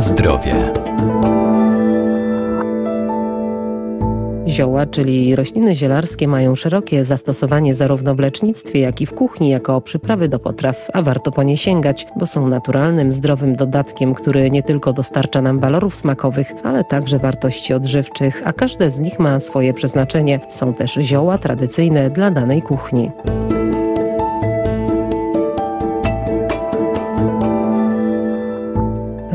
Zdrowie. Zioła, czyli rośliny zielarskie, mają szerokie zastosowanie zarówno w lecznictwie, jak i w kuchni jako przyprawy do potraw, a warto po nie sięgać, bo są naturalnym, zdrowym dodatkiem, który nie tylko dostarcza nam walorów smakowych, ale także wartości odżywczych, a każde z nich ma swoje przeznaczenie. Są też zioła tradycyjne dla danej kuchni.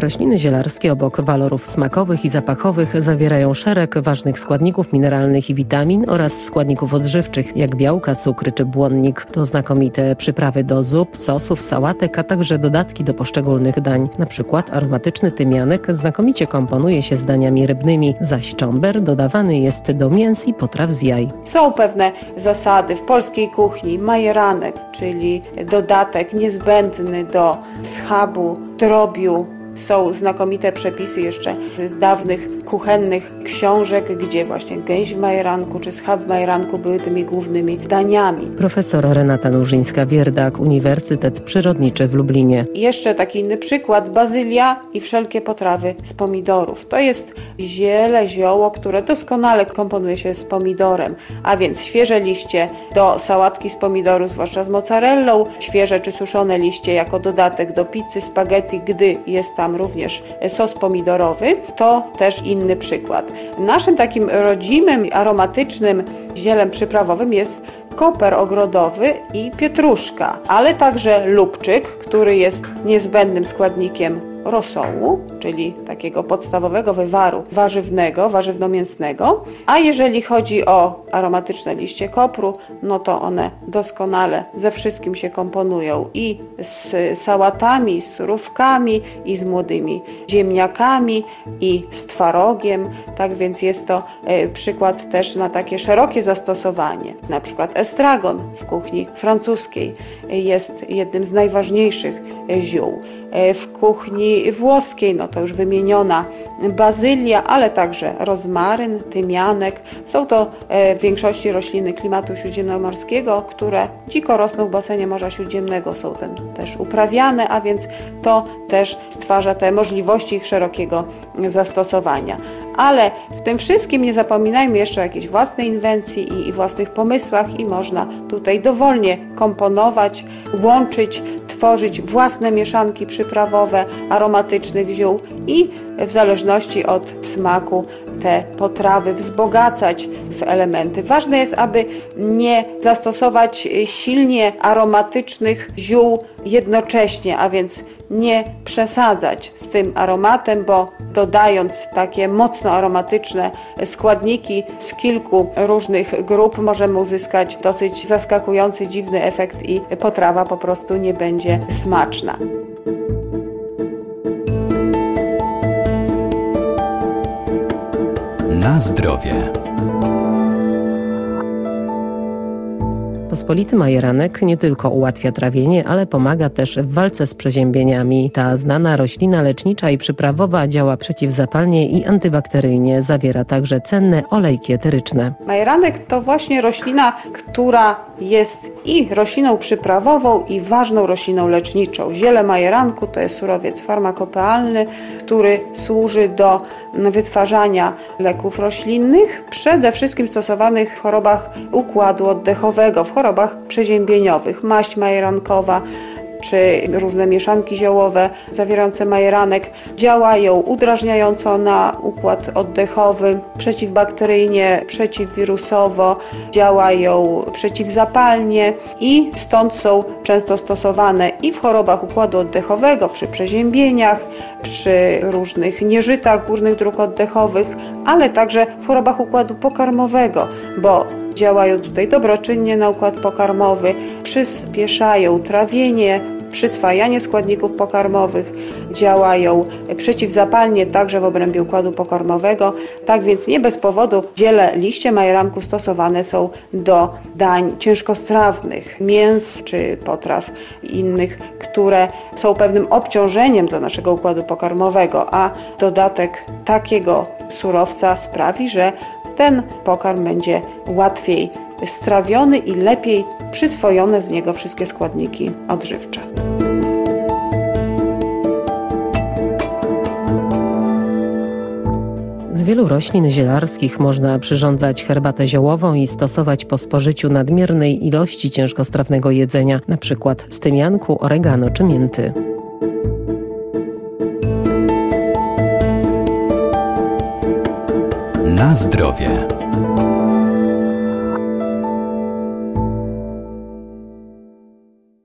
Rośliny zielarskie obok walorów smakowych i zapachowych zawierają szereg ważnych składników mineralnych i witamin oraz składników odżywczych, jak białka, cukry czy błonnik. To znakomite przyprawy do zup, sosów, sałatek, a także dodatki do poszczególnych dań. Na przykład aromatyczny tymianek znakomicie komponuje się z daniami rybnymi, zaś czomber dodawany jest do mięs i potraw z jaj. Są pewne zasady w polskiej kuchni. Majeranek, czyli dodatek niezbędny do schabu, drobiu, są znakomite przepisy jeszcze z dawnych kuchennych książek, gdzie właśnie gęś w majeranku czy schab w majeranku były tymi głównymi daniami. Profesor Renata Nurzyńska-Wierdak, Uniwersytet Przyrodniczy w Lublinie. Jeszcze taki inny przykład, bazylia i wszelkie potrawy z pomidorów. To jest ziele, zioło, które doskonale komponuje się z pomidorem, a więc świeże liście do sałatki z pomidoru, zwłaszcza z mozzarellą, świeże czy suszone liście jako dodatek do pizzy, spaghetti, gdy jest tam również sos pomidorowy, to też inny przykład. Naszym takim rodzimym, aromatycznym zielem przyprawowym jest koper ogrodowy i pietruszka, ale także lubczyk, który jest niezbędnym składnikiem rosołu, czyli takiego podstawowego wywaru warzywnego, warzywno-mięsnego. A jeżeli chodzi o aromatyczne liście kopru, no to one doskonale ze wszystkim się komponują i z sałatami, z surówkami, i z młodymi ziemniakami, i z twarogiem. Tak więc jest to e, przykład też na takie szerokie zastosowanie. Na przykład estragon w kuchni francuskiej jest jednym z najważniejszych e, ziół. E, w kuchni włoskiej, no to już wymieniona bazylia, ale także rozmaryn, tymianek. Są to e, w większości rośliny klimatu śródziemnomorskiego, które dziko rosną w basenie Morza Śródziemnego, są ten też uprawiane, a więc to też stwarza te możliwości ich szerokiego zastosowania. Ale w tym wszystkim nie zapominajmy jeszcze o jakiejś własnej inwencji i, i własnych pomysłach i można tutaj dowolnie komponować, łączyć, tworzyć własne mieszanki przyprawowe, aromatycznych ziół i w zależności od smaku te potrawy wzbogacać w elementy. Ważne jest, aby nie zastosować silnie aromatycznych ziół jednocześnie, a więc nie przesadzać z tym aromatem, bo dodając takie mocno aromatyczne składniki z kilku różnych grup możemy uzyskać dosyć zaskakujący, dziwny efekt i potrawa po prostu nie będzie smaczna. Na zdrowie. Pospolity majeranek nie tylko ułatwia trawienie, ale pomaga też w walce z przeziębieniami. Ta znana roślina lecznicza i przyprawowa działa przeciwzapalnie i antybakteryjnie. Zawiera także cenne olejki eteryczne. Majeranek to właśnie roślina, która jest i rośliną przyprawową, i ważną rośliną leczniczą. Ziele majeranku to jest surowiec farmakopealny, który służy do wytwarzania leków roślinnych, przede wszystkim stosowanych w chorobach układu oddechowego, w chorobach przeziębieniowych. Maść majerankowa czy różne mieszanki ziołowe zawierające majeranek działają udrażniająco na układ oddechowy, przeciwbakteryjnie, przeciwwirusowo, działają przeciwzapalnie i stąd są często stosowane i w chorobach układu oddechowego, przy przeziębieniach, przy różnych nieżytach górnych dróg oddechowych, ale także w chorobach układu pokarmowego, bo działają tutaj dobroczynnie na układ pokarmowy, przyspieszają trawienie, przyswajanie składników pokarmowych, działają przeciwzapalnie także w obrębie układu pokarmowego. Tak więc nie bez powodu dziele liście majeranku stosowane są do dań ciężkostrawnych, mięs czy potraw innych, które są pewnym obciążeniem do naszego układu pokarmowego, a dodatek takiego surowca sprawi, że ten pokarm będzie łatwiej strawiony i lepiej przyswojone z niego wszystkie składniki odżywcze. Z wielu roślin zielarskich można przyrządzać herbatę ziołową i stosować po spożyciu nadmiernej ilości ciężkostrawnego jedzenia, np. z tymianku, oregano czy mięty. Na zdrowie.